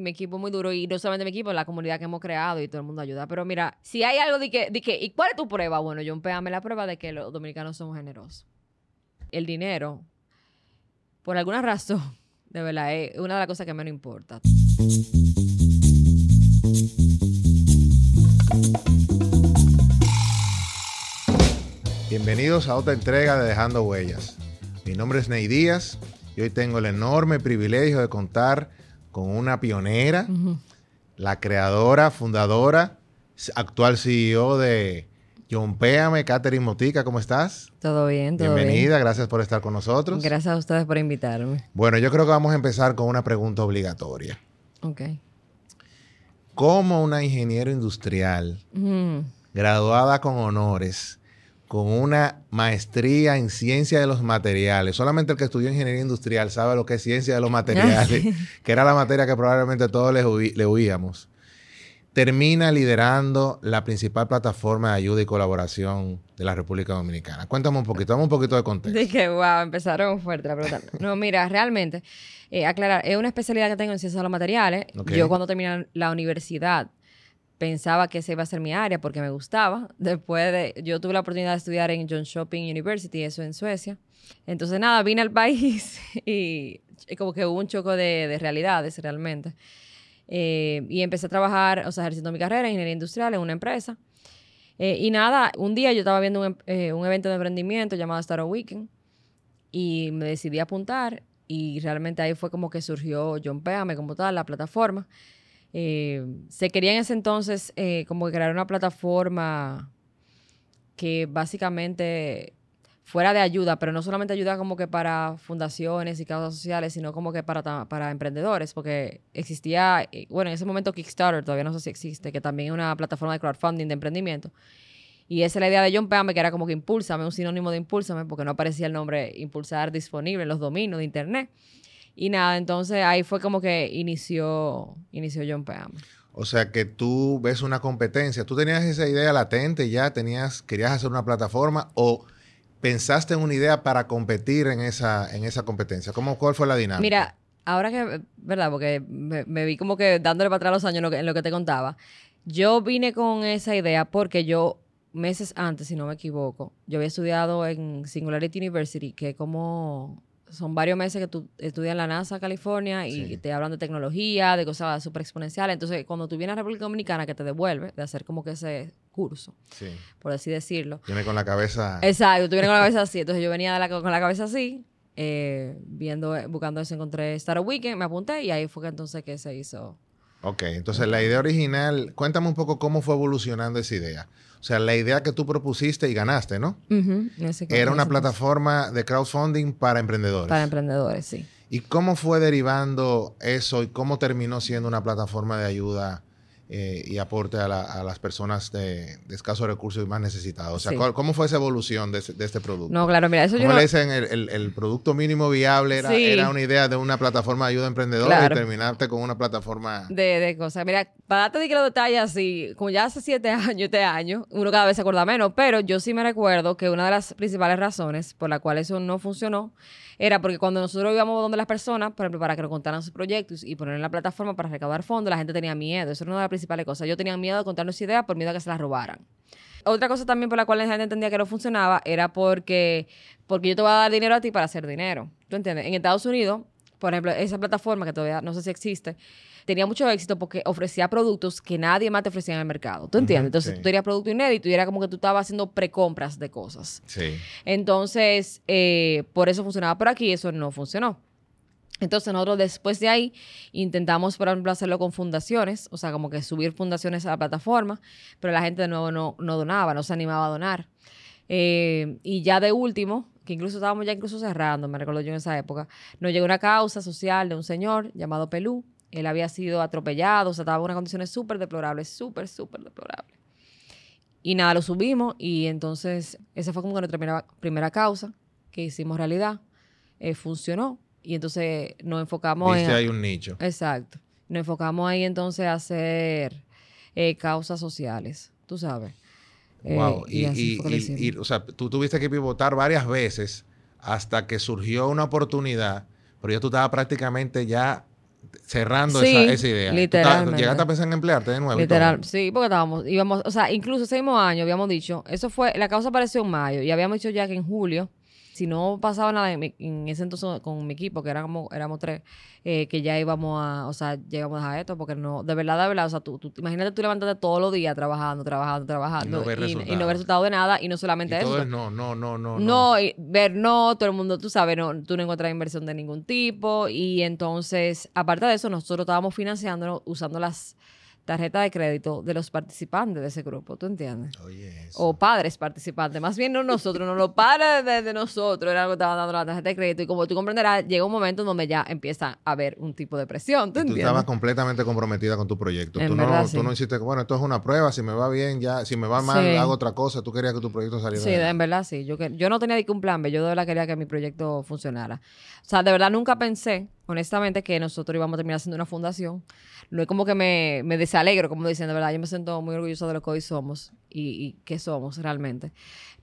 mi equipo muy duro y no solamente mi equipo, la comunidad que hemos creado y todo el mundo ayuda. Pero mira, si hay algo de que, de que ¿y cuál es tu prueba? Bueno, yo empéame la prueba de que los dominicanos somos generosos. El dinero, por alguna razón, de verdad, es una de las cosas que menos importa. Bienvenidos a otra entrega de Dejando Huellas. Mi nombre es Ney Díaz y hoy tengo el enorme privilegio de contar con una pionera, la creadora, fundadora, actual CEO de John Péame, Catherine Motica, ¿cómo estás? Todo bien, todo Bienvenida, gracias por estar con nosotros. Gracias a ustedes por invitarme. Bueno, yo creo que vamos a empezar con una pregunta obligatoria. Ok. ¿Cómo una ingeniera industrial graduada con honores con una maestría en ciencia de los materiales. Solamente el que estudió ingeniería industrial sabe lo que es ciencia de los materiales, que era la materia que probablemente todos le, le huíamos. Termina liderando la principal plataforma de ayuda y colaboración de la República Dominicana. Cuéntame un poquito, dame un poquito de contexto. Dije, wow, empezaron fuerte la pregunta. No, mira, realmente, eh, aclarar, es una especialidad que tengo en ciencia de los materiales. Yo cuando terminé la universidad pensaba que esa iba a ser mi área porque me gustaba. Después de, yo tuve la oportunidad de estudiar en John Shopping University, eso en Suecia. Entonces, nada, vine al país y como que hubo un choco de, realidades realmente. Eh, y empecé a trabajar, o sea, ejerciendo mi carrera en ingeniería industrial en una empresa. Eh, y nada, un día yo estaba viendo un, eh, un, evento de emprendimiento llamado Startup Weekend y me decidí a apuntar y realmente ahí fue como que surgió John Péame como tal, la plataforma. Eh, se quería en ese entonces eh, como crear una plataforma que básicamente fuera de ayuda, pero no solamente ayuda como que para fundaciones y causas sociales, sino como que para, para emprendedores, porque existía, eh, bueno, en ese momento Kickstarter, todavía no sé si existe, que también es una plataforma de crowdfunding de emprendimiento. Y esa es la idea de John Peame, que era como que impúlsame, un sinónimo de impúlsame, porque no aparecía el nombre impulsar disponible en los dominios de internet. Y nada, entonces ahí fue como que inició, inició John Peam. O sea que tú ves una competencia. ¿Tú tenías esa idea latente ya? tenías ¿Querías hacer una plataforma o pensaste en una idea para competir en esa, en esa competencia? ¿Cómo, ¿Cuál fue la dinámica? Mira, ahora que, ¿verdad? Porque me, vi como que dándole para atrás los años en lo, que, en lo que te contaba. Yo vine con esa idea porque yo, meses antes, si no me equivoco, yo había estudiado en Singularity University, que como son varios meses que tú estudias en la NASA, California, y te hablan de tecnología, de cosas súper exponenciales. Entonces, cuando tú vienes a República Dominicana, que te devuelve de hacer como que ese curso, por así decirlo. Viene con la cabeza. Exacto, tú vienes con la cabeza así. Entonces, yo venía con la cabeza así, eh, viendo, buscando eso, encontré Startup Weekend, me apunté y ahí fue que entonces que se hizo. Ok, entonces la idea original, cuéntame un poco cómo fue evolucionando esa idea. O sea, la idea que tú propusiste y ganaste, ¿no? Era una plataforma de crowdfunding para emprendedores. Para emprendedores, sí. ¿Y cómo fue derivando eso y cómo terminó siendo una plataforma de ayuda eh, y aporte a, las personas de, escasos recursos y más necesitados. O sea, ¿cómo fue esa evolución de, este producto? No, claro, mira, eso yo le dicen? El, producto mínimo viable era, era, una idea de una plataforma de ayuda a emprendedores y terminarte con una plataforma... De, de cosas. Mira, para darte de los detalles así, como ya hace siete años, este año, uno cada vez se acuerda menos, pero yo sí me recuerdo que una de las principales razones por la cual eso no funcionó era porque cuando nosotros íbamos donde las personas, por ejemplo, para que nos contaran sus proyectos y poner en la plataforma para recaudar fondos, la gente tenía miedo. Eso era una de las principales cosas. Yo tenía miedo de contarnos ideas por miedo a que se las robaran. Otra cosa también por la cual la gente entendía que no funcionaba era porque, porque yo te voy a dar dinero a ti para hacer dinero. ¿Tú entiendes? En Estados Unidos, por ejemplo, esa plataforma que todavía no sé si existe, tenía mucho éxito porque ofrecía productos que nadie más te ofrecía en el mercado. ¿Tú entiendes? Entonces tú tenías producto inédito y era como que tú estabas haciendo precompras de cosas. Sí. Entonces, eh, por eso funcionaba. Pero aquí eso no funcionó. Entonces nosotros después de ahí intentamos, por ejemplo, hacerlo con fundaciones, o sea, como que subir fundaciones a la plataforma, pero la gente de nuevo no, no donaba, no se animaba a donar. Eh, y ya de último, que incluso estábamos ya incluso cerrando, me recuerdo yo en esa época, nos llegó una causa social de un señor llamado Pelú, él había sido atropellado, o sea, estaba en unas condiciones súper deplorables, súper, súper deplorables. Y nada, lo subimos y entonces esa fue como nuestra primera, primera causa que hicimos realidad. Eh, funcionó y entonces nos enfocamos Viste en... hay un nicho. Exacto. Nos enfocamos ahí entonces a hacer eh, causas sociales, tú sabes. Wow. Eh, y, y, o sea, tú tuviste que pivotar varias veces hasta que surgió una oportunidad, pero ya tú estabas prácticamente ya cerrando esa, idea. Literalmente. ¿Llegaste a pensar en emplearte de nuevo? Literal, sí, porque estábamos, íbamos, o sea, incluso ese mismo año habíamos dicho, eso fue, la causa apareció en mayo y habíamos dicho ya que en julio si no pasaba nada en, ese entonces con mi equipo, que éramos, éramos tres, eh, que ya íbamos a, o sea, llegamos a esto, porque no, de verdad, de verdad, o sea, tú, tú imagínate tú levantarte todos los días trabajando, trabajando, trabajando, y no ver, resultado de nada, y no solamente eso. no, no, no, no. No, ver no, todo el mundo, tú sabes, no, tú no encuentras inversión de ningún tipo, y entonces, aparte de eso, nosotros estábamos financiando usando las tarjeta de crédito de los participantes de ese grupo, ¿tú entiendes? O padres participantes, más bien no nosotros, no los padres de, nosotros eran los que estaban dando la tarjeta de crédito y como tú comprenderás, llega un momento donde ya empieza a haber un tipo de presión, ¿tú, entiendes? Tú estabas completamente comprometida con tu proyecto. tú, no, tú no hiciste, bueno, esto es una prueba, si me va bien, ya, si me va mal, hago otra cosa. Tú querías que tu proyecto saliera Sí, en verdad sí. Yo, yo no tenía que un plan B, yo de verdad quería que mi proyecto funcionara. O sea, de verdad nunca pensé honestamente, que nosotros íbamos a terminar haciendo una fundación. No es como que me, me desalegro, como dicen, de verdad, yo me siento muy orgulloso de lo que hoy somos y, y qué somos realmente.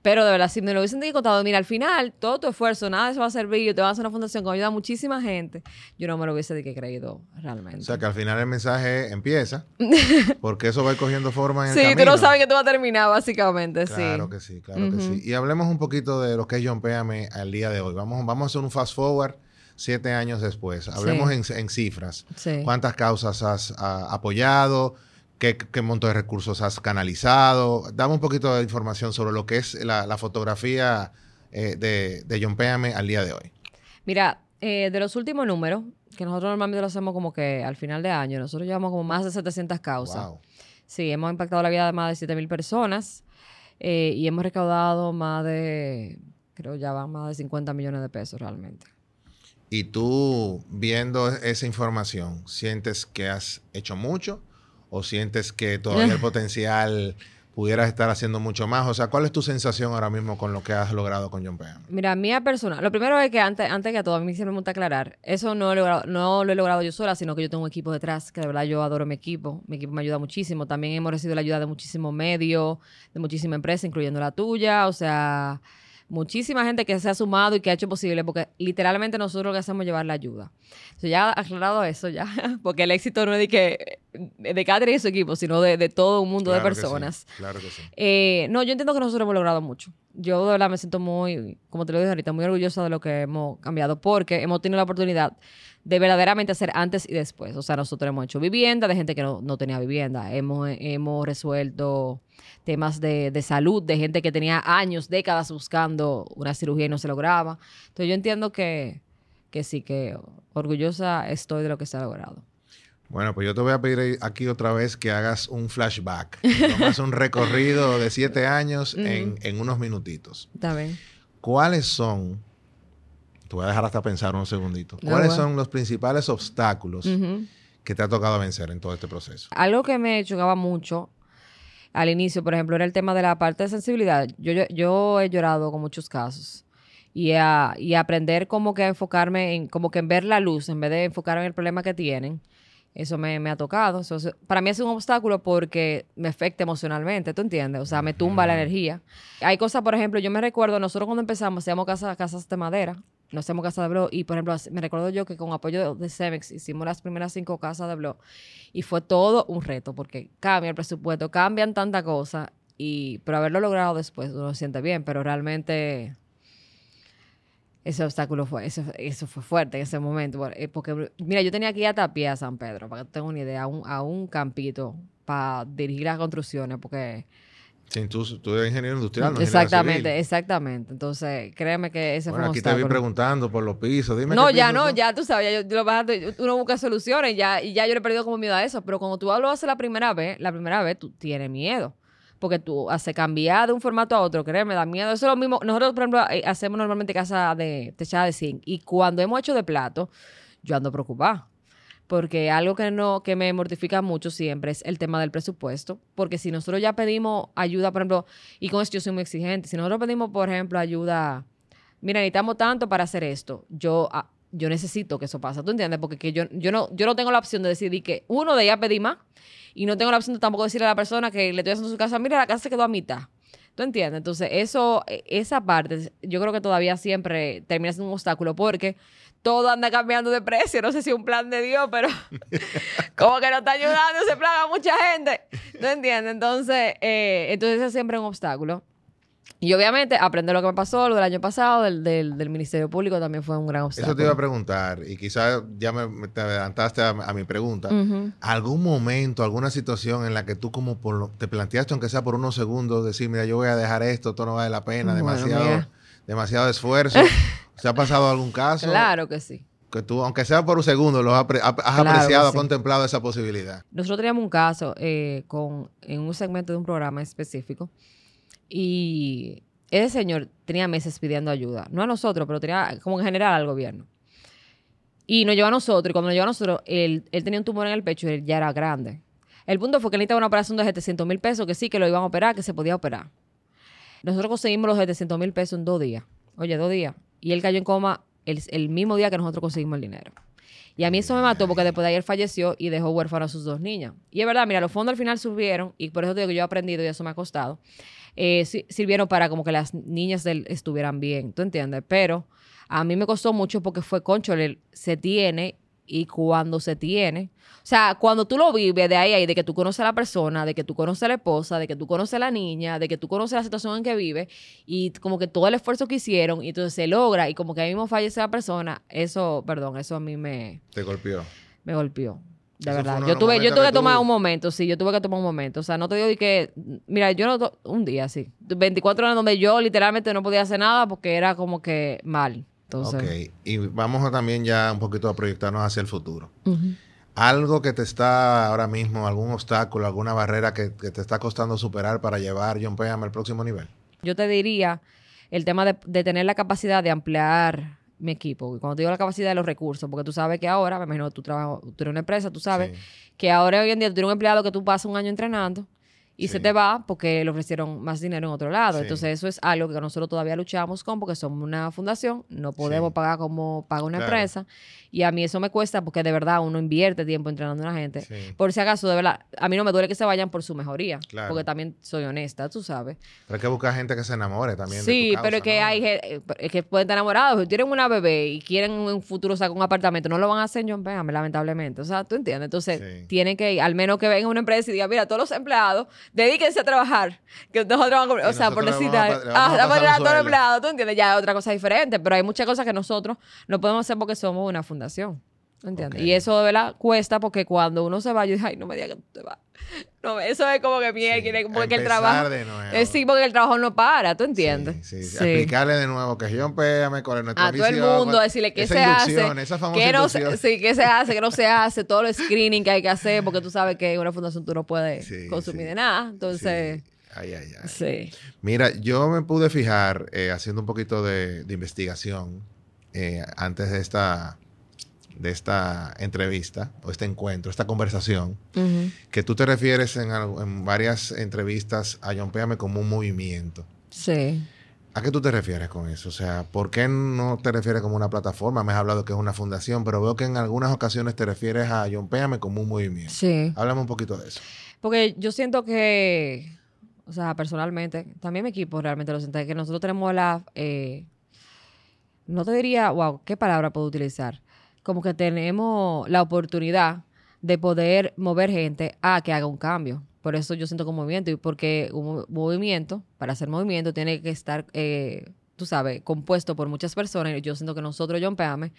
Pero de verdad, si me lo hubiesen contado, mira, al final, todo tu esfuerzo, nada de eso va a servir, te vas a hacer una fundación que ayuda a muchísima gente, yo no me lo hubiese de que creído realmente. O sea, que al final el mensaje empieza, porque eso va a ir cogiendo forma en el camino. Sí, tú no sabes que tú vas a terminar, básicamente, sí. Claro que sí, claro que sí. Y hablemos un poquito de lo que es John Péame al día de hoy. Vamos, vamos a hacer un fast forward siete años después. Hablemos en, cifras. ¿Cuántas causas has apoyado? ¿Qué, monto de recursos has canalizado? Dame un poquito de información sobre lo que es la, fotografía eh, de, de, John Péame al día de hoy. Mira, eh, de los últimos números, que nosotros normalmente lo hacemos como que al final de año, nosotros llevamos como más de 700 causas. Sí, hemos impactado la vida de más de 7.000 personas eh, y hemos recaudado más de, creo ya van más de 50 millones de pesos realmente. Y tú, viendo esa información, ¿sientes que has hecho mucho o sientes que todavía el potencial pudieras estar haciendo mucho más? O sea, ¿cuál es tu sensación ahora mismo con lo que has logrado con John Payne? Mira, mía personal, lo primero es que antes, antes que todo, a mí siempre me gusta aclarar, eso no, no lo he logrado yo sola, sino que yo tengo un equipo detrás, que de verdad yo adoro mi equipo, mi equipo me ayuda muchísimo, también hemos recibido la ayuda de muchísimos medios, de muchísimas empresas, incluyendo la tuya, o sea muchísima gente que se ha sumado y que ha hecho posible, porque literalmente nosotros lo que hacemos es llevar la ayuda. Entonces, ya aclarado eso, ya, porque el éxito no es de que de Catherine y su equipo, sino de, todo un mundo de personas. claro que sí. Eh, no, yo entiendo que nosotros hemos logrado mucho. Yo de verdad me siento muy, como te lo dije ahorita, muy orgullosa de lo que hemos cambiado, porque hemos tenido la oportunidad de verdaderamente hacer antes y después. O sea, nosotros hemos hecho vivienda de gente que no, no tenía vivienda. Hemos, hemos resuelto temas de, de, salud, de gente que tenía años, décadas buscando una cirugía y no se lograba. Entonces yo entiendo que, que sí, que orgullosa estoy de lo que se ha logrado. Bueno, pues yo te voy a pedir aquí otra vez que hagas un flashback. Hagas un recorrido de siete años en, en, unos minutitos. Está bien. ¿Cuáles son, te voy a dejar hasta pensar un segundito, cuáles son los principales obstáculos que te ha tocado vencer en todo este proceso? Algo que me chocaba mucho al inicio, por ejemplo, era el tema de la parte de sensibilidad. Yo, yo, he llorado con muchos casos. Y, a, y aprender como que a enfocarme en, como que en ver la luz, en vez de enfocarme en el problema que tienen. Eso me, ha tocado. para mí es un obstáculo porque me afecta emocionalmente, ¿tú entiendes? O sea, me tumba la energía. Hay cosas, por ejemplo, yo me recuerdo, nosotros cuando empezamos hacíamos casas, casas de madera no hacemos casa de blog. Y por ejemplo, me recuerdo yo que con apoyo de Cemex hicimos las primeras cinco casas de blog. Y fue todo un reto, porque cambia el presupuesto, cambian tantas cosas. Y, pero haberlo logrado después uno se siente bien, pero realmente ese obstáculo fue, eso, eso fue fuerte en ese momento. Porque, mira, yo tenía que ir a Tapia a San Pedro, para que tengas una idea, a un, a un campito para dirigir las construcciones, porque Sí, tú, tú eres ingeniero industrial, no Exactamente, exactamente. Entonces, créeme que ese bueno, fue un aquí te vi preguntando por los pisos. Dime no, ya no, ya tú sabes, ya yo, uno busca soluciones ya, y ya yo le he perdido como miedo a eso. Pero cuando tú lo haces la primera vez, la primera vez tú tienes miedo. Porque tú haces cambiar de un formato a otro, créeme, da miedo. Eso es lo mismo. Nosotros, por ejemplo, eh, hacemos normalmente casa de techada de zinc. Y cuando hemos hecho de plato, yo ando preocupada porque algo que no que me mortifica mucho siempre es el tema del presupuesto, porque si nosotros ya pedimos ayuda, por ejemplo, y con esto yo soy muy exigente, si nosotros pedimos, por ejemplo, ayuda, mira, necesitamos tanto para hacer esto, yo ah, yo necesito que eso pase, ¿tú entiendes? Porque que yo, yo, no, yo no tengo la opción de decidir que uno de ella pedí más y no tengo la opción de tampoco decirle a la persona que le estoy haciendo su casa, mira, la casa se quedó a mitad. ¿Tú entiendes? Entonces, eso, e, esa parte, yo creo que todavía siempre termina siendo un obstáculo porque todo anda cambiando de precio. No sé si es un plan de Dios, pero como que no está ayudando ese plan a mucha gente. ¿Tú entiendes? Entonces, eh, entonces es siempre un obstáculo. Y obviamente aprender lo que me pasó, lo del año pasado, del, del, Ministerio Público también fue un gran obstáculo. Eso te iba a preguntar, y quizás ya me, te adelantaste a, mi pregunta. ¿Algún momento, alguna situación en la que tú como por te planteaste, aunque sea por unos segundos, decir, mira, yo voy a dejar esto, esto no vale la pena, demasiado, demasiado esfuerzo? ¿Se ha pasado algún caso? Claro que sí. Que tú, aunque sea por un segundo, lo has, apreciado, has contemplado esa posibilidad. Nosotros teníamos un caso eh, con, en un segmento de un programa específico y ese señor tenía meses pidiendo ayuda. No a nosotros, pero tenía como en general al gobierno. Y nos llevó a nosotros. Y cuando nos llevó a nosotros, él, tenía un tumor en el pecho y él ya era grande. El punto fue que él necesitaba una operación de 700 mil pesos, que sí, que lo iban a operar, que se podía operar. Nosotros conseguimos los 700 mil pesos en dos días. Oye, dos días. Y él cayó en coma el, el, mismo día que nosotros conseguimos el dinero. Y a mí eso me mató porque después de ayer falleció y dejó huérfano a sus dos niñas. Y es verdad, mira, los fondos al final subieron y por eso digo que yo he aprendido y eso me ha costado. Eh, sirvieron para como que las niñas estuvieran bien, ¿tú entiendes? Pero a mí me costó mucho porque fue concho, se tiene y cuando se tiene. O sea, cuando tú lo vives de ahí, ahí, de que tú conoces a la persona, de que tú conoces a la esposa, de que tú conoces a la niña, de que tú conoces la situación en que vive y como que todo el esfuerzo que hicieron y entonces se logra y como que ahí mismo fallece la persona, eso, perdón, eso a mí me... Te golpeó. Me golpeó. De verdad. Yo tuve, yo tuve que, tomar un momento, sí, yo tuve que tomar un momento. O sea, no te digo que. Mira, yo no. Un día, sí. 24 horas donde yo literalmente no podía hacer nada porque era como que mal. Entonces. Ok. Y vamos a también ya un poquito a proyectarnos hacia el futuro. Algo que te está ahora mismo, algún obstáculo, alguna barrera que, te está costando superar para llevar John Payam al próximo nivel. Yo te diría el tema de, de tener la capacidad de ampliar mi equipo. Y cuando te digo la capacidad de los recursos, porque tú sabes que ahora, me imagino, tú trabajas, tú eres una empresa, tú sabes que ahora hoy en día tú tienes un empleado que tú pasas un año entrenando y se te va porque le ofrecieron más dinero en otro lado. Entonces, eso es algo que nosotros todavía luchamos con porque somos una fundación, no podemos pagar como paga una empresa. Y a mí eso me cuesta porque de verdad uno invierte tiempo entrenando a la gente. Por si acaso, de verdad, a mí no me duele que se vayan por su mejoría. Porque también soy honesta, tú sabes. Pero hay que buscar gente que se enamore también. Sí, pero es que hay gente que pueden estar enamorados. Si tienen una bebé y quieren en un futuro sacar un apartamento, no lo van a hacer John Péame, lamentablemente. O sea, tú entiendes. Entonces, tienen que, al menos que venga una empresa y diga, mira, todos los empleados dedíquense a trabajar. Que nosotros vamos a, o sea, por decir, a, a, a, a, todo empleado, ¿tú entiendes? Ya es otra cosa diferente, pero hay muchas cosas que nosotros no podemos hacer porque somos una fundación. ¿Entiendes? Y eso de verdad cuesta porque cuando uno se va, yo digo, ay, no me digas que tú te vas. No, eso es como que mierda, sí, porque el trabajo. De nuevo. Es, sí, porque el trabajo no para, ¿tú entiendes? Sí, sí. Explicarle de nuevo que John Péame con nuestra A todo el mundo, decirle qué se hace. Esa famosa qué no se, sí, qué se hace, qué no se hace, todo el screening que hay que hacer, porque tú sabes que en una fundación tú no puedes consumir de nada. Entonces. Ay, ay, ay. Sí. Mira, yo me pude fijar, eh, haciendo un poquito de, de investigación eh, antes de esta de esta entrevista o este encuentro, esta conversación, que tú te refieres en, varias entrevistas a John Péame como un movimiento. Sí. ¿A qué tú te refieres con eso? O sea, ¿por qué no te refieres como una plataforma? Me has hablado que es una fundación, pero veo que en algunas ocasiones te refieres a John Péame como un movimiento. Sí. Háblame un poquito de eso. Porque yo siento que, o sea, personalmente, también mi equipo realmente lo siente, que nosotros tenemos la... Eh, no te diría, wow, ¿qué palabra puedo utilizar? Como que tenemos la oportunidad de poder mover gente a que haga un cambio. Por eso yo siento como movimiento, y porque un movimiento, para hacer movimiento, tiene que estar, eh, tú sabes, compuesto por muchas personas. Yo siento que nosotros, John Peame,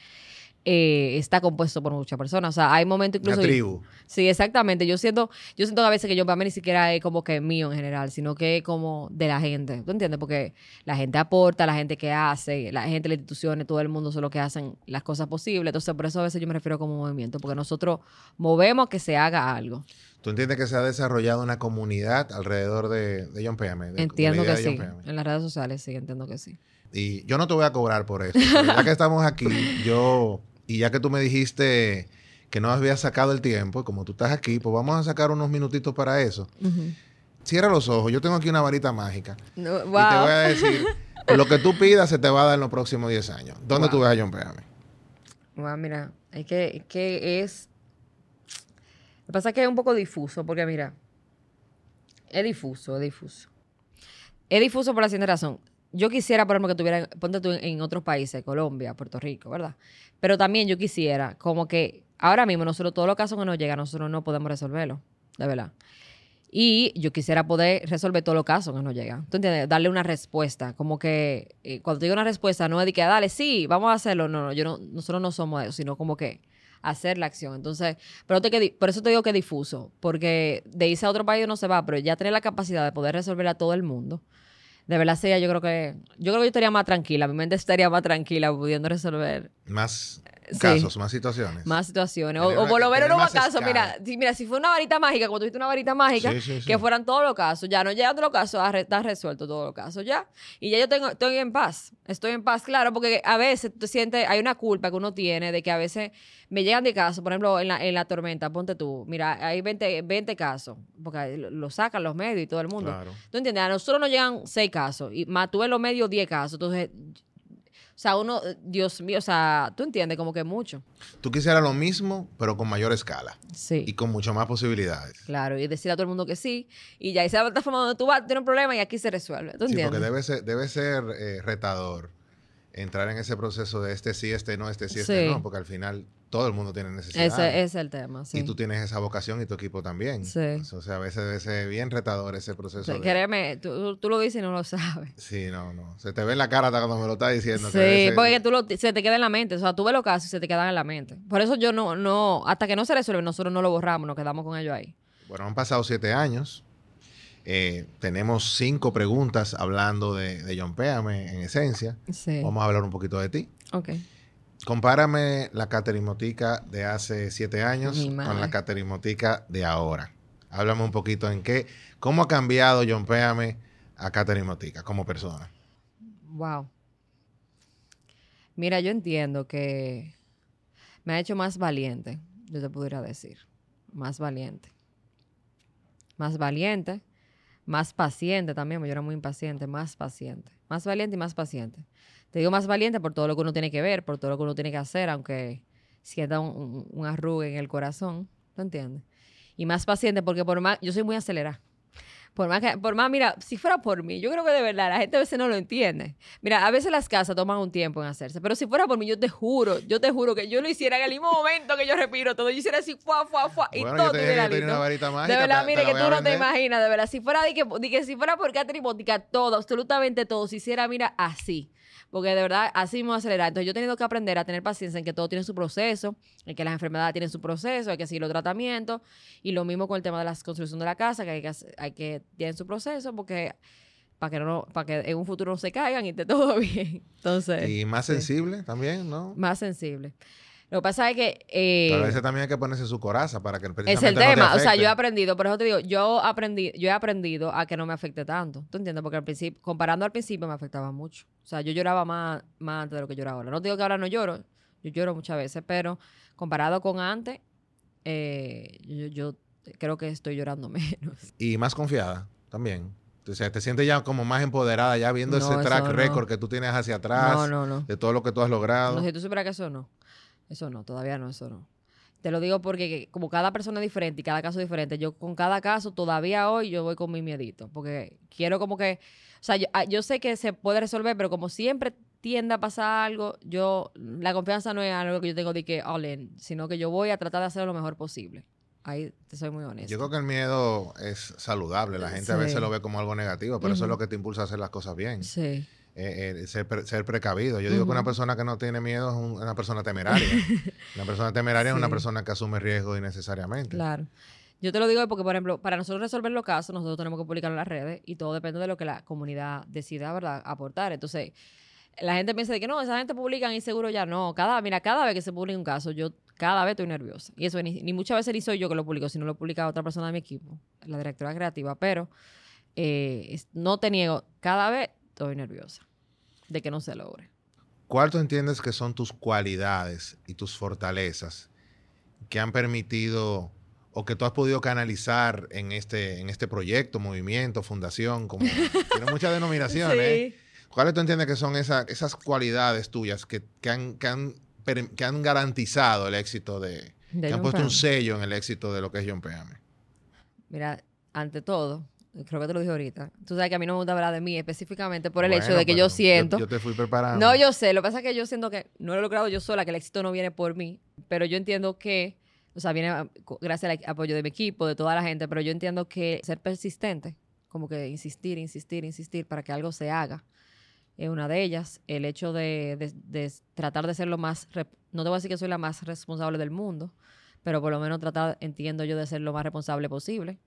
eh, está compuesto por muchas personas. O sea, hay momentos incluso. Una tribu. Sí, exactamente. Yo siento, yo siento a veces que yo para mí ni siquiera es como que mío en general, sino que es como de la gente. ¿Tú entiendes? Porque la gente aporta, la gente que hace, la gente, las instituciones, todo el mundo son los que hacen las cosas posibles. Entonces, por eso a veces yo me refiero como movimiento, porque nosotros movemos que se haga algo. ¿Tú entiendes que se ha desarrollado una comunidad alrededor de, de John PM? entiendo que sí. En las redes sociales sí, entiendo que sí. Y yo no te voy a cobrar por eso. ya que estamos aquí, yo y ya que tú me dijiste que no habías sacado el tiempo, como tú estás aquí, pues vamos a sacar unos minutitos para eso. Cierra los ojos, yo tengo aquí una varita mágica. Y te voy a decir, lo que tú pidas se te va a dar en los próximos 10 años. ¿Dónde tú ves a John Péame? Wow, mira, es que, es que es... Que pasa es que es un poco difuso, porque mira, es difuso, es difuso. es difuso por la siguiente razón. Yo quisiera, por ejemplo, que tuviera, ponte tú en, otros países, Colombia, Puerto Rico, ¿verdad? Pero también yo quisiera, como que ahora mismo nosotros, todos los casos que nos llegan, nosotros no podemos resolverlo, de verdad. Y yo quisiera poder resolver todos los casos que nos llegan. ¿Tú entiendes? Darle una respuesta. Como que eh, cuando te digo una respuesta, no es de que, dale, sí, vamos a hacerlo. No, no, yo no, nosotros no somos eso, sino como que hacer la acción. Entonces, pero te, por eso te digo que difuso, porque de irse a otro país no se va, pero ya tener la capacidad de poder resolver a todo el mundo, de verdad sería, yo creo que, yo creo que yo estaría más tranquila, mi mente estaría más tranquila pudiendo resolver. Más casos, más situaciones. Más situaciones. O, por lo menos no casos. Mira, si, mira, si fue una varita mágica, como tuviste una varita mágica, que fueran todos los casos, ya no llega todos los casos, está resuelto todos los casos, ya. Y ya yo tengo, estoy en paz. Estoy en paz, claro, porque a veces tú sientes, hay una culpa que uno tiene de que a veces me llegan de casos, por ejemplo, en la, en la tormenta, ponte tú, mira, hay 20, 20 casos, porque lo sacan los medios y todo el mundo. Claro. ¿Tú entiendes? A nosotros nos llegan 6 casos y más tú en los medios 10 casos. Entonces, o sea, uno, Dios mío, o sea, tú entiendes como que mucho. Tú quisieras lo mismo, pero con mayor escala. Sí. Y con mucho más posibilidades. Claro, y decir a todo el mundo que sí. Y ya esa plataforma donde tú vas, tiene un problema y aquí se resuelve. ¿Tú entiendes? Sí, porque debe ser, debe ser eh, retador entrar en ese proceso de este sí, este no, este sí, este no, porque al final todo el mundo tiene necesidad. Ese es el tema, sí. Y tú tienes esa vocación y tu equipo también. Sí. O sea, a veces debe ser bien retador ese proceso. Sí, Créeme, tú, tú, lo dices y no lo sabes. Sí, no, no. Se te ve en la cara hasta cuando me lo estás diciendo. Sí, porque tú lo, se te queda en la mente. O sea, tú ves los casos y se te quedan en la mente. Por eso yo no, no, hasta que no se resuelve, nosotros no lo borramos, nos quedamos con ellos ahí. Bueno, han pasado siete años. Eh, tenemos cinco preguntas hablando de, de John Péame en esencia. Sí. Vamos a hablar un poquito de ti. Ok. Compárame la caterimotica de hace siete años con la caterimotica de ahora. Háblame un poquito en qué, cómo ha cambiado John Péame a caterimotica como persona. Wow. Mira, yo entiendo que me ha hecho más valiente, yo te pudiera decir. Más valiente. Más valiente, más paciente también, yo era muy impaciente, más paciente. Más valiente y más paciente. Te digo más valiente por todo lo que uno tiene que ver, por todo lo que uno tiene que hacer, aunque sienta un, un, arrugue en el corazón, ¿tú entiendes? Y más paciente porque por más, yo soy muy acelerada. Por más, que, por más, mira, si fuera por mí, yo creo que de verdad la gente a veces no lo entiende. Mira, a veces las casas toman un tiempo en hacerse, pero si fuera por mí, yo te juro, yo te juro que yo lo hiciera en el mismo momento que yo respiro todo. Yo hiciera así, fuá, fuá, fuá, y todo tuviera listo. de verdad, mire, que tú no te imaginas, de verdad. Si fuera, de que, de que si fuera por Catherine Botica, todo, absolutamente todo, si hiciera, mira, así porque de verdad así mismo acelerar. Entonces yo he tenido que aprender a tener paciencia en que todo tiene su proceso, en que las enfermedades tienen su proceso, hay que seguir los tratamientos, y lo mismo con el tema de la construcción de la casa, que hay que, hay que tienen su proceso, porque para que no para que en un futuro no se caigan y esté todo bien. Entonces, y más sensible también, ¿no? Más sensible. Lo que pasa es que... Eh, a veces también hay que ponerse su coraza para que el Es el tema. o sea, yo he aprendido, por eso te digo, yo, aprendí, yo he aprendido a que no me afecte tanto. ¿Tú entiendes? Porque al principio, comparando al principio, me afectaba mucho. O sea, yo lloraba más, más antes de lo que lloro ahora. No digo que ahora no lloro, yo lloro muchas veces, pero comparado con antes, eh, yo, creo que estoy llorando menos. Y más confiada también. O sea, te sientes ya como más empoderada, ya viendo ese track record que tú tienes hacia atrás, de todo lo que tú has logrado. No, si tú supieras que eso no. Eso no, todavía no, eso no. Te lo digo porque como cada persona es diferente y cada caso es diferente, yo con cada caso todavía hoy yo voy con mi miedito, porque quiero como que, o sea, yo, ah, sé que se puede resolver, pero como siempre tiende a pasar algo, yo, la confianza no es algo que yo tengo de que all sino que yo voy a tratar de hacerlo lo mejor posible. Ahí te soy muy honesto. Yo creo que el miedo es saludable. La gente a veces lo ve como algo negativo, pero eso es lo que te impulsa a hacer las cosas bien. Sí. Eh, eh, ser, precavido. Yo digo que una persona que no tiene miedo es una persona temeraria. una persona temeraria es una persona que asume riesgos innecesariamente. Claro. Yo te lo digo porque, por ejemplo, para nosotros resolver los casos, nosotros tenemos que publicarlo en las redes y todo depende de lo que la comunidad decida, ¿verdad?, aportar. Entonces, la gente piensa de que no, esa gente publica y seguro ya no. Cada, mira, cada vez que se publica un caso, yo cada vez estoy nerviosa. Y eso ni, muchas veces ni soy yo que lo publico, sino lo publica otra persona de mi equipo, la directora creativa. Pero eh, no te niego, cada vez estoy nerviosa de que no se logre. ¿Cuál tú entiendes que son tus cualidades y tus fortalezas que han permitido o que tú has podido canalizar en este, en este proyecto, movimiento, fundación, como tiene muchas denominaciones? ¿eh? ¿Cuáles tú entiendes que son esas cualidades tuyas que, han, que, han, garantizado el éxito de, que han puesto un sello en el éxito de lo que es John Peame? Mira, ante todo, creo que te lo dije ahorita. Tú sabes que a mí no me gusta hablar de mí específicamente por el hecho de que yo siento. Yo, te fui preparando. No, yo sé. Lo que pasa es que yo siento que no lo he logrado yo sola, que el éxito no viene por mí. Pero yo entiendo que, o sea, viene gracias al apoyo de mi equipo, de toda la gente. Pero yo entiendo que ser persistente, como que insistir, insistir, insistir para que algo se haga, es una de ellas. El hecho de, de tratar de ser lo más. No te voy a decir que soy la más responsable del mundo, pero por lo menos tratar, entiendo yo, de ser lo más responsable posible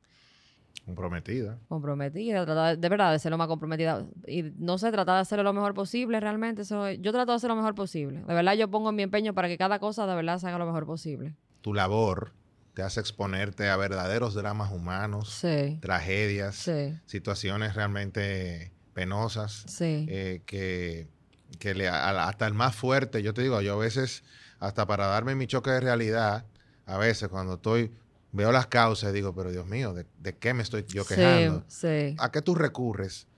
Comprometida. Comprometida, tratar de, verdad de ser lo más comprometida. Y no sé, tratar de hacerlo lo mejor posible realmente. Eso, yo trato de hacer lo mejor posible. De verdad yo pongo mi empeño para que cada cosa de verdad se haga lo mejor posible. Tu labor te hace exponerte a verdaderos dramas humanos, tragedias, situaciones realmente penosas, eh, que, que le, hasta el más fuerte, yo te digo, yo a veces, hasta para darme mi choque de realidad, a veces cuando estoy veo las causas y digo, pero Dios mío, ¿de, qué me estoy yo quejando? Sí, ¿A qué tú recurres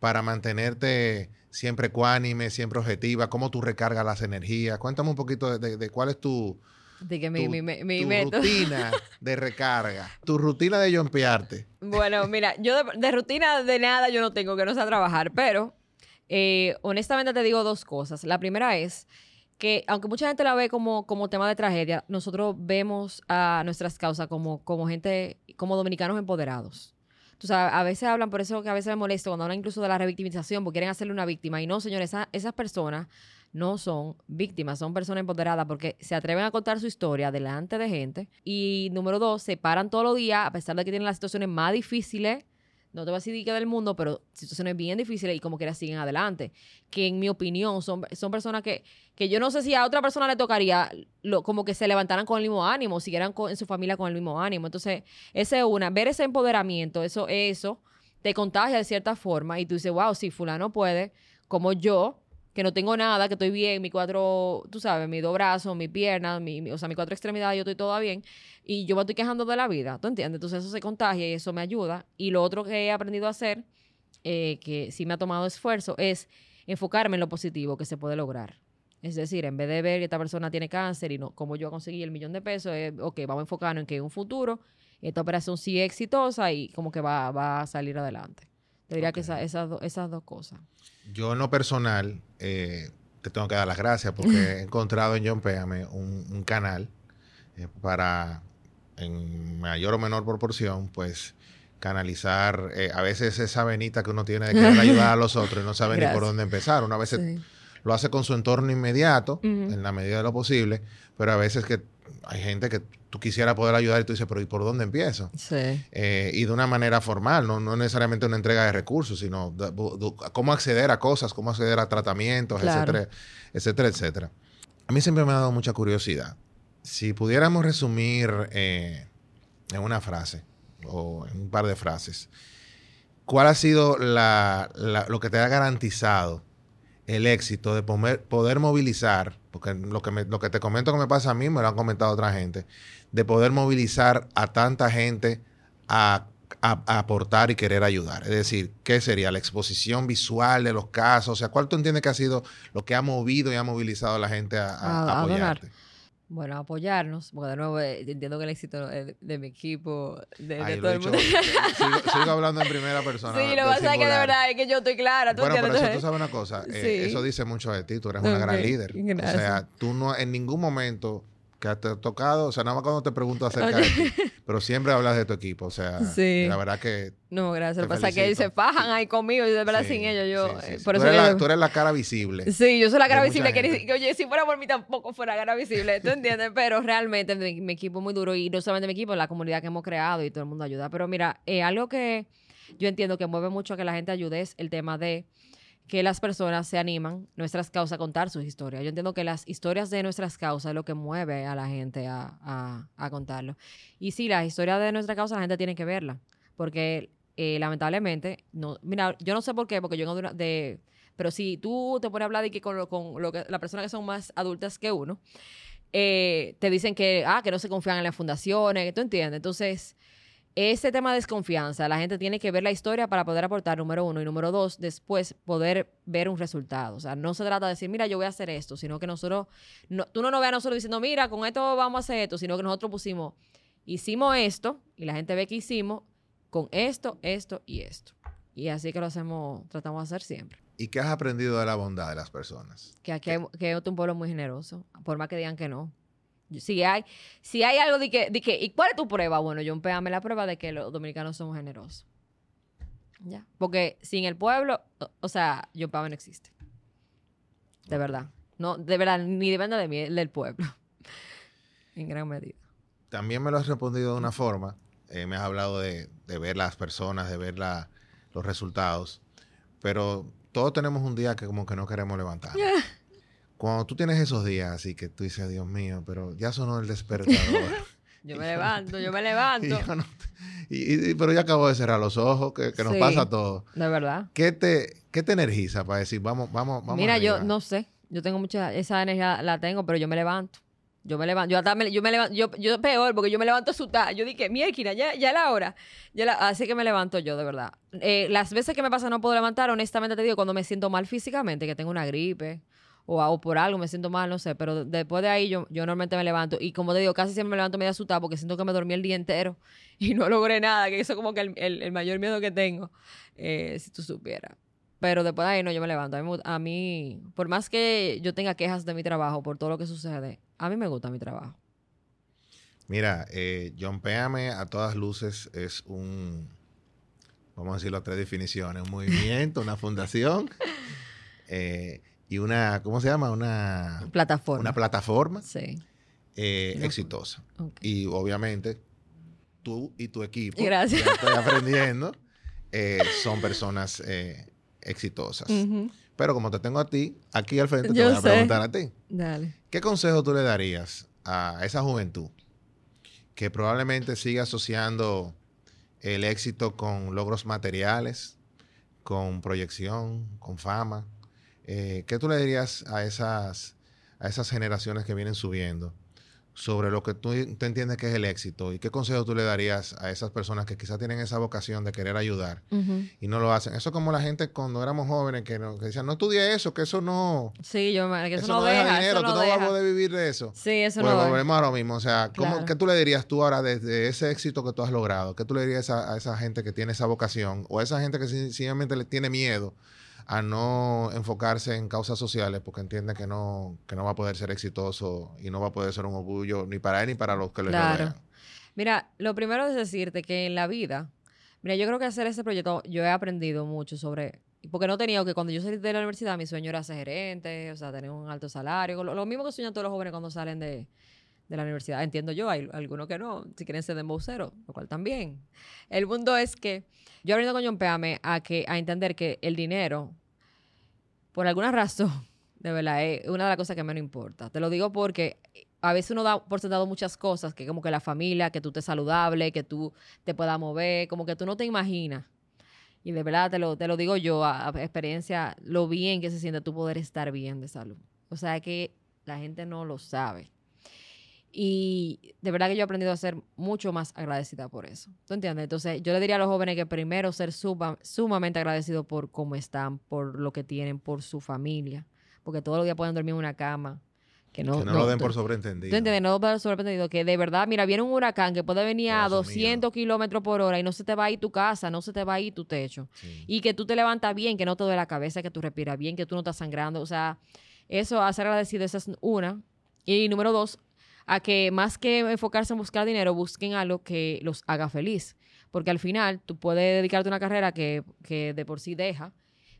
para mantenerte siempre ecuánime, siempre objetiva? ¿Cómo tú recargas las energías? Cuéntame un poquito de, cuál es tu, rutina de recarga, tu rutina de jumpearte. Bueno, mira, yo de, rutina de nada yo no tengo que no sea trabajar, pero eh, honestamente te digo dos cosas. La primera es que aunque mucha gente la ve como, como tema de tragedia, nosotros vemos a nuestras causas como, como gente, como dominicanos empoderados. Tú a veces hablan, por eso que a veces me molesto cuando hablan incluso de la revictimización, porque quieren hacerle una víctima. Y no, señores, esas personas no son víctimas, son personas empoderadas porque se atreven a contar su historia delante de gente. Y número dos, se paran todos los días, a pesar de que tienen las situaciones más difíciles no te voy a decir que del mundo, pero situaciones bien difíciles y como quiera siguen adelante. Que en mi opinión son, son personas que, que yo no sé si a otra persona le tocaría lo, como que se levantaran con el mismo ánimo, siguieran en su familia con el mismo ánimo. Entonces, ese es una, ver ese empoderamiento, eso, eso te contagia de cierta forma y tú dices, wow, si fulano puede, como yo, que no tengo nada, que estoy bien, mi cuatro, tú sabes, mis dos brazos, mi pierna, mi, o sea, mi cuatro extremidades, yo estoy toda bien, y yo me estoy quejando de la vida, ¿tú entiendes? Entonces eso se contagia y eso me ayuda. Y lo otro que he aprendido a hacer, eh, que sí me ha tomado esfuerzo, es enfocarme en lo positivo que se puede lograr. Es decir, en vez de ver que esta persona tiene cáncer y no, como yo conseguí el millón de pesos, es, ok, vamos a enfocarnos en que en un futuro esta operación sí es exitosa y como que va, va a salir adelante. Te diría que esas, esas dos cosas. Yo en lo personal eh, te tengo que dar las gracias porque he encontrado en John Péame un, canal eh, para, en mayor o menor proporción, pues canalizar eh, a veces esa venita que uno tiene de querer ayudar a los otros y no sabe ni por dónde empezar. Una vez lo hace con su entorno inmediato, en la medida de lo posible, pero a veces que hay gente que tú quisieras poder ayudar y tú dices, pero ¿y por dónde empiezo? Sí. Eh, y de una manera formal, no, no, necesariamente una entrega de recursos, sino cómo acceder a cosas, cómo acceder a tratamientos, etcétera, etcétera, etcétera. A mí siempre me ha dado mucha curiosidad. Si pudiéramos resumir eh, en una frase o en un par de frases, ¿cuál ha sido lo que te ha garantizado el éxito de poder, movilizar, porque lo que, lo que te comento que me pasa a mí, me lo han comentado otra gente, de poder movilizar a tanta gente a, aportar y querer ayudar. Es decir, ¿qué sería la exposición visual de los casos? O sea, ¿cuál tú entiendes que ha sido lo que ha movido y ha movilizado a la gente a, apoyarte? Bueno, apoyarnos, porque de nuevo eh, entiendo que el éxito de, de mi equipo, de, todo el mundo. Sigo, hablando en primera persona. Sí, lo que pasa es que de verdad es que yo estoy clara. ¿tú bueno, pero eso tú sabes una cosa, eh, eso dice mucho de ti, tú eres una gran líder. O sea, tú no en ningún momento que te ha tocado, o sea, nada más cuando te pregunto acerca de ti, pero siempre hablas de tu equipo, o sea, la verdad que... No, gracias. Lo que pasa es que se fajan ahí conmigo y de verdad sin ellos yo... Eh, por tú, eso eres la, tú, eres la, cara visible. Sí, yo soy la cara visible, que, oye, si fuera por mí tampoco fuera cara visible, ¿tú entiendes? pero realmente mi, equipo es muy duro y no solamente mi equipo, la comunidad que hemos creado y todo el mundo ayuda. Pero mira, eh, algo que yo entiendo que mueve mucho a que la gente ayude es el tema de que las personas se animan, nuestras causas, a contar sus historias. Yo entiendo que las historias de nuestras causas es lo que mueve a la gente a, contarlo. Y sí, la historia de nuestra causa la gente tiene que verla, porque eh, lamentablemente, no, mira, yo no sé por qué, porque yo no de, pero si tú te pones a hablar de que con, lo, con lo que las personas que son más adultas que uno, eh, te dicen que, ah, que no se confían en las fundaciones, ¿tú entiendes? Entonces, ese tema de desconfianza, la gente tiene que ver la historia para poder aportar, número uno, y número dos, después poder ver un resultado. O sea, no se trata de decir, mira, yo voy a hacer esto, sino que nosotros, no, tú no nos veas a nosotros diciendo, mira, con esto vamos a hacer esto, sino que nosotros pusimos, hicimos esto, y la gente ve que hicimos, con esto, esto y esto. Y así que lo hacemos, tratamos de hacer siempre. ¿Y qué has aprendido de la bondad de las personas? Que aquí hay, que es un pueblo muy generoso, por más que digan que no. Si hay, si hay algo de que, de que, ¿y cuál es tu prueba? Bueno, yo empéame la prueba de que los dominicanos somos generosos. Ya. Porque sin el pueblo, o, sea, yo no existe. De verdad. No, de verdad, ni depende de mí, del pueblo. en gran medida. También me lo has respondido de una forma. Eh, me has hablado de, ver las personas, de ver los resultados. Pero todos tenemos un día que como que no queremos levantar. Cuando tú tienes esos días así que tú dices, Dios mío, pero ya sonó el despertador. yo me levanto, yo me levanto. Y, pero ya acabo de cerrar los ojos, que, nos pasa todo. De verdad. ¿Qué te, qué te energiza para decir, vamos, vamos, vamos? Mira, yo no sé. Yo tengo mucha, esa energía la tengo, pero yo me levanto. Yo me levanto, yo, hasta me, yo me levanto, yo, yo peor, porque yo me levanto asustada. Yo dije, mi esquina, ya, ya es la hora. Ya así que me levanto yo, de verdad. Eh, las veces que me pasa no puedo levantar, honestamente te digo, cuando me siento mal físicamente, que tengo una gripe o, por algo me siento mal, no sé, pero después de ahí yo, yo normalmente me levanto y como te digo, casi siempre me levanto medio asustada porque siento que me dormí el día entero y no logré nada, que eso es como que el, mayor miedo que tengo, eh, si tú supieras. Pero después de ahí no, yo me levanto. A mí, por más que yo tenga quejas de mi trabajo, por todo lo que sucede, a mí me gusta mi trabajo. Mira, eh, John Péame a todas luces es un, vamos a decirlo a tres definiciones, un movimiento, una fundación. Eh, y una, ¿cómo se llama? Una plataforma. Una plataforma sí. Eh, exitosa. Y obviamente tú y tu equipo, Gracias. estoy aprendiendo, eh, son personas eh, exitosas. Pero como te tengo a ti, aquí al frente te voy a preguntar a ti. Dale. ¿Qué consejo tú le darías a esa juventud que probablemente siga asociando el éxito con logros materiales, con proyección, con fama, eh, ¿Qué tú le dirías a esas, a esas generaciones que vienen subiendo sobre lo que tú, entiendes que es el éxito? ¿Y qué consejo tú le darías a esas personas que quizás tienen esa vocación de querer ayudar y no lo hacen? Eso es como la gente cuando éramos jóvenes que, no, decían, no estudie eso, que eso no... Sí, yo, que eso, no, deja, dinero, tú no, vas a poder vivir de eso. Sí, eso pues no volvemos a lo mismo. O sea, ¿qué tú le dirías tú ahora desde ese éxito que tú has logrado? ¿Qué tú le dirías a, esa gente que tiene esa vocación o a esa gente que simplemente le tiene miedo a no enfocarse en causas sociales porque entiende que no, que no va a poder ser exitoso y no va a poder ser un orgullo ni para él ni para los que le rodean. Mira, lo primero es decirte que en la vida, mira, yo creo que hacer ese proyecto yo he aprendido mucho sobre porque no tenía que cuando yo salí de la universidad mi sueño era ser gerente, o sea, tener un alto salario, lo, mismo que sueñan todos los jóvenes cuando salen de, la universidad. Entiendo yo, hay algunos que no, si quieren ser de embocero, lo cual también. El mundo es que yo he con John Peame a, que, a entender que el dinero, por alguna razón, de verdad, es una de las cosas que menos importa. Te lo digo porque a veces uno da por sentado muchas cosas, que como que la familia, que tú estés saludable, que tú te puedas mover, como que tú no te imaginas. Y de verdad te lo, te lo digo yo, a, experiencia, lo bien que se siente tu poder estar bien de salud. O sea que la gente no lo sabe. Y de verdad que yo he aprendido a ser mucho más agradecida por eso. ¿Tú entiendes? Entonces, yo le diría a los jóvenes que primero ser sumamente agradecidos por cómo están, por lo que tienen, por su familia. Porque todos los días pueden dormir en una cama. Que no, que no, lo den por sobreentendido. ¿Tú entiendes? No por sobreentendido. Que de verdad, mira, viene un huracán que puede venir a 200 kilómetros por hora y no se te va a ir tu casa, no se te va a ir tu techo. Y que tú te levantas bien, que no te duele la cabeza, que tú respiras bien, que tú no estás sangrando. O sea, eso, hacer agradecido, esa es una. Y número dos, a que más que enfocarse en buscar dinero, busquen algo que los haga feliz. Porque al final tú puedes dedicarte a una carrera que, de por sí deja,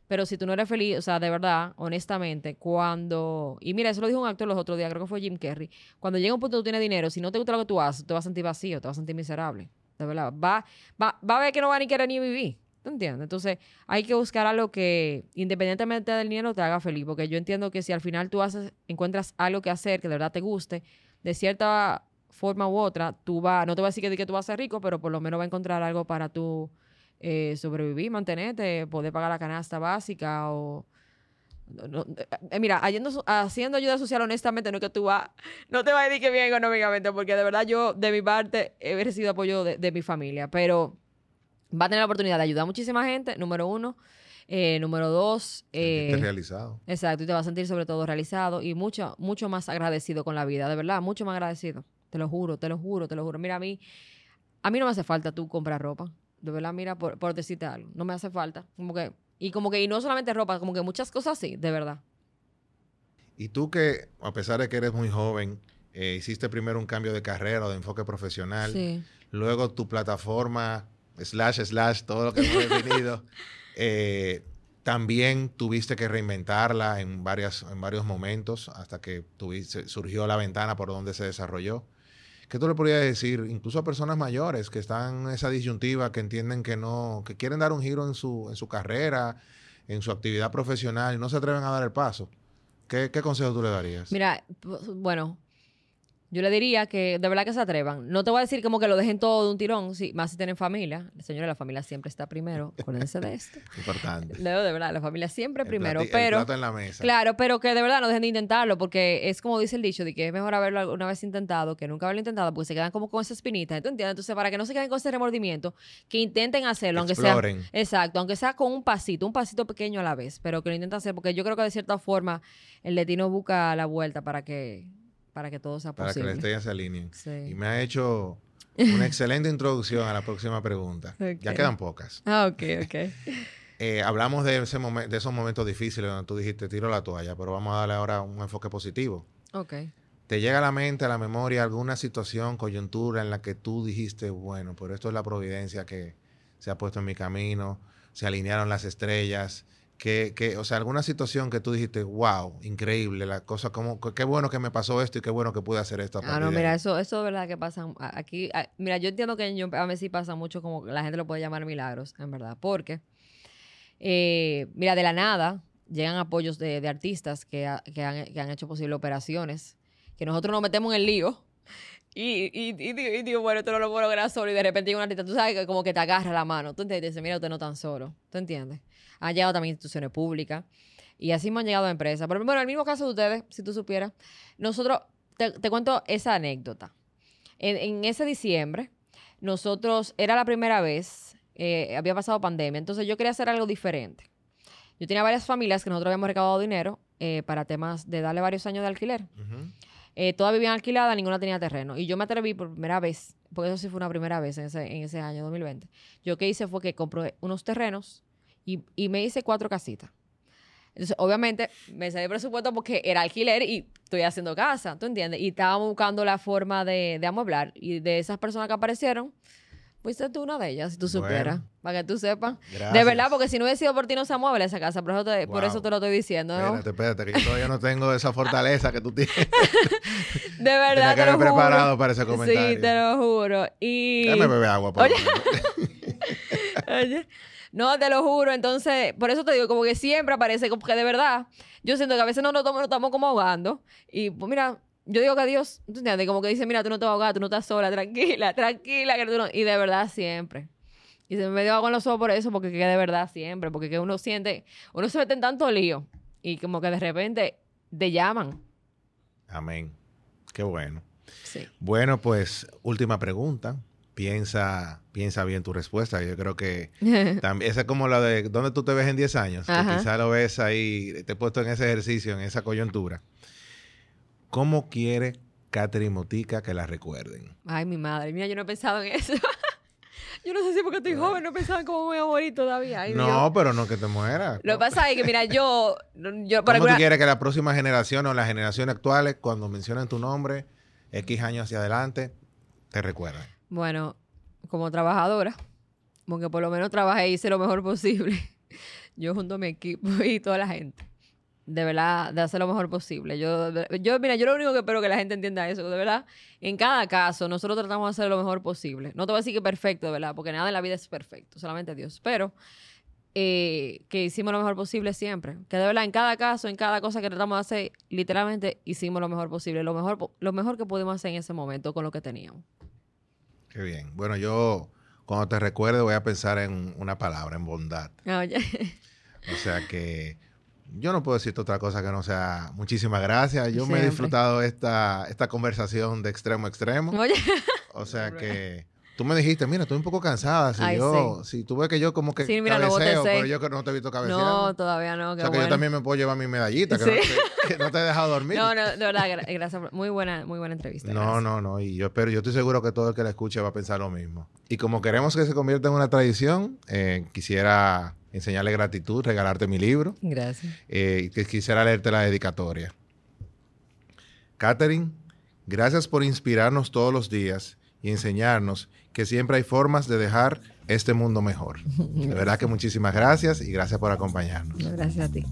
pero si tú no eres feliz, o sea, de verdad, honestamente, cuando... Y mira, eso lo dijo un actor los otros días, creo que fue Jim Carrey. Cuando llega un punto que tú tienes dinero, si no te gusta lo que tú haces, te vas a sentir vacío, te vas a sentir miserable. De verdad. Va, va, va a ver que no va ni querer ni vivir. ¿Te entiendes? Entonces, hay que buscar algo que, independientemente del dinero, te haga feliz. Porque yo entiendo que si al final tú haces, encuentras algo que hacer que de verdad te guste, de cierta forma u otra, tú vas, no te voy a decir que, tú vas a ser rico, pero por lo menos va a encontrar algo para tú eh, sobrevivir, mantenerte, poder pagar la canasta básica o... Eh, mira, haciendo ayuda social, honestamente, no que tú vas, no te va a decir que bien económicamente, porque de verdad yo, de mi parte, he recibido apoyo de, mi familia, pero va a tener la oportunidad de ayudar a muchísima gente, número uno. Eh, número dos. Eh, realizado. Exacto, y te vas a sentir sobre todo realizado y mucho, mucho más agradecido con la vida, de verdad, mucho más agradecido. Te lo juro, te lo juro, te lo juro. Mira, a mí, a mí no me hace falta tú comprar ropa. De verdad, mira, por, por decirte algo. No me hace falta. Como que, y como que, y no solamente ropa, como que muchas cosas sí, de verdad. Y tú que, a pesar de que eres muy joven, eh, hiciste primero un cambio de carrera o de enfoque profesional, Sí. luego tu plataforma, slash, slash, todo lo que hemos definido, eh, también tuviste que reinventarla en, varias, en varios momentos hasta que surgió la ventana por donde se desarrolló. ¿Qué tú le podrías decir, incluso a personas mayores que están en esa disyuntiva, que entienden que no, que quieren dar un giro en su, en su carrera, en su actividad profesional y no se atreven a dar el paso? ¿Qué, qué consejo tú le darías? Mira, bueno, yo le diría que de verdad que se atrevan. No te voy a decir como que lo dejen todo de un tirón, sí, más si tienen familia. Señora, la familia siempre está primero. Acuérdense de esto. Importante. No, de verdad, la familia siempre El primero. el pero, plato en la mesa. claro, pero que de verdad no dejen de intentarlo, porque es como dice el dicho, de que es mejor haberlo alguna vez intentado que nunca haberlo intentado, porque se quedan como con esa espinita. ¿Tú entiendes? Entonces, para que no se queden con ese remordimiento, que intenten hacerlo, aunque sea. Exacto, aunque sea con un pasito, un pasito pequeño a la vez, pero que lo intenten hacer, porque yo creo que de cierta forma el destino busca la vuelta para que, para que todo sea para que posible. las estrellas se alineen. Sí. Y me ha hecho una excelente introducción a la próxima pregunta. Ya quedan pocas. Ah, ok, ok. Eh, hablamos de, ese momen- de esos momentos difíciles donde tú dijiste tiro la toalla, pero vamos a darle ahora un enfoque positivo. Ok. ¿Te llega a la mente, a la memoria, alguna situación, coyuntura en la que tú dijiste, bueno, pero esto es la providencia que se ha puesto en mi camino, se alinearon las estrellas? Que, que, o sea, alguna situación que tú dijiste, wow, increíble, la cosa, como, qué bueno que me pasó esto y qué bueno que pude hacer esto. a Ah, no, mira, ahí". eso, eso de verdad que pasa aquí. a- mira, yo entiendo que en- a veces sí pasa mucho como la gente lo puede llamar milagros, en verdad, porque, eh, mira, de la nada llegan apoyos de, de artistas que, ha- que han, que han hecho posible operaciones, que nosotros nos metemos en el lío. Y, y, y, digo- y digo, bueno, esto no lo puedo lograr solo. Y de repente llega un artista, tú sabes, que como que te agarra la mano. Tú entiendes, dice, mira, usted no tan solo. ¿Tú entiendes? Han llegado también instituciones públicas. Y así me han llegado empresas. Pero bueno, el mismo caso de ustedes, si tú supieras, nosotros, te, te cuento esa anécdota. En, en ese diciembre, nosotros, era la primera vez, eh, había pasado pandemia, entonces yo quería hacer algo diferente. Yo tenía varias familias que nosotros habíamos recaudado dinero eh, para temas de darle varios años de alquiler. Eh, todas vivían alquiladas, ninguna tenía terreno. Y yo me atreví por primera vez, porque eso sí fue una primera vez en ese, en ese año 2020. Yo que hice fue que compré unos terrenos y, y me hice cuatro casitas. Entonces, obviamente, me salió el presupuesto porque era alquiler y estoy haciendo casa, ¿tú entiendes? Y estábamos buscando la forma de, de amueblar. Y de esas personas que aparecieron, fuiste tú una de ellas, si tú Bueno. supieras, para que tú sepas. Gracias. De verdad, porque si no hubiese sido por ti, no se amuebla esa casa. Por eso te, por Wow. eso te lo estoy diciendo. ¿no? Espérate, espérate, que yo todavía no tengo esa fortaleza que tú tienes. De verdad, que te lo juro. preparado para ese comentario. Sí, te lo juro. Y... Déjame beber agua, por Oye. Oye, no, te lo juro. Entonces, por eso te digo, como que siempre aparece, como que de verdad, yo siento que a veces no nos, estamos- como ahogando. Y pues mira, yo digo que Dios, ¿tú entiendes? Como que dice, mira, tú no te vas a ahogar, tú no estás sola, tranquila, tranquila. Que tú no... Y de verdad siempre. Y se me dio agua en los ojos por eso, porque que de verdad siempre, porque que uno siente, uno se mete en tanto lío y como que de repente te llaman. Amén. Qué bueno. Sí. Bueno, pues última pregunta. Piensa, piensa bien tu respuesta. Yo creo que también, esa es como la de ¿dónde tú te ves en 10 años? Que quizá lo ves ahí, te he puesto en ese ejercicio, en esa coyuntura. ¿Cómo quiere Catherine Motica que la recuerden? Ay, mi madre, mira, yo no he pensado en eso. yo no sé si porque estoy joven no he pensado en cómo me voy a morir todavía. Ay, no, Dios. pero no que te mueras. Lo que pasa es que, mira, yo, yo por ¿Cómo alguna- tú quieres que la próxima generación o las generaciones actuales, cuando mencionen tu nombre, X años hacia adelante, te recuerden? Bueno, como trabajadora, porque por lo menos trabajé y hice lo mejor posible. Yo junto a mi equipo y toda la gente. De verdad, de hacer lo mejor posible. Yo, yo, mira, yo lo único que espero que la gente entienda eso, de verdad, en cada caso, nosotros tratamos de hacer lo mejor posible. No te voy a decir que perfecto, de verdad, porque nada en la vida es perfecto, solamente Dios. Pero eh, que hicimos lo mejor posible siempre. Que de verdad, en cada caso, en cada cosa que tratamos de hacer, literalmente hicimos lo mejor posible, lo mejor, lo mejor que pudimos hacer en ese momento con lo que teníamos. Qué bien. Bueno, yo cuando te recuerde voy a pensar en una palabra, en bondad. Ah, Oye. O sea que yo no puedo decirte otra cosa que no sea muchísimas gracias. Yo me he disfrutado esta, esta conversación de extremo a extremo. Oye. O sea que Tú me dijiste, mira, estoy un poco cansada. Si yo, si tú ves que yo como que sí, mira, cabeceo, pero yo que no te he visto cabeceando. No, todavía no. o sea, que yo también me puedo llevar mi medallita, que, no, te, que no te he dejado dormir. No, no, de verdad, gracias. Muy buena, muy buena entrevista. No, no, no. Y yo espero, yo estoy seguro que todo el que la escuche va a pensar lo mismo. Y como queremos que se convierta en una tradición, eh, quisiera enseñarle gratitud, regalarte mi libro. Gracias. Eh, que quisiera leerte la dedicatoria. Catherine, gracias por inspirarnos todos los días y enseñarnos que siempre hay formas de dejar este mundo mejor. De verdad que muchísimas gracias y gracias por acompañarnos. Gracias a ti.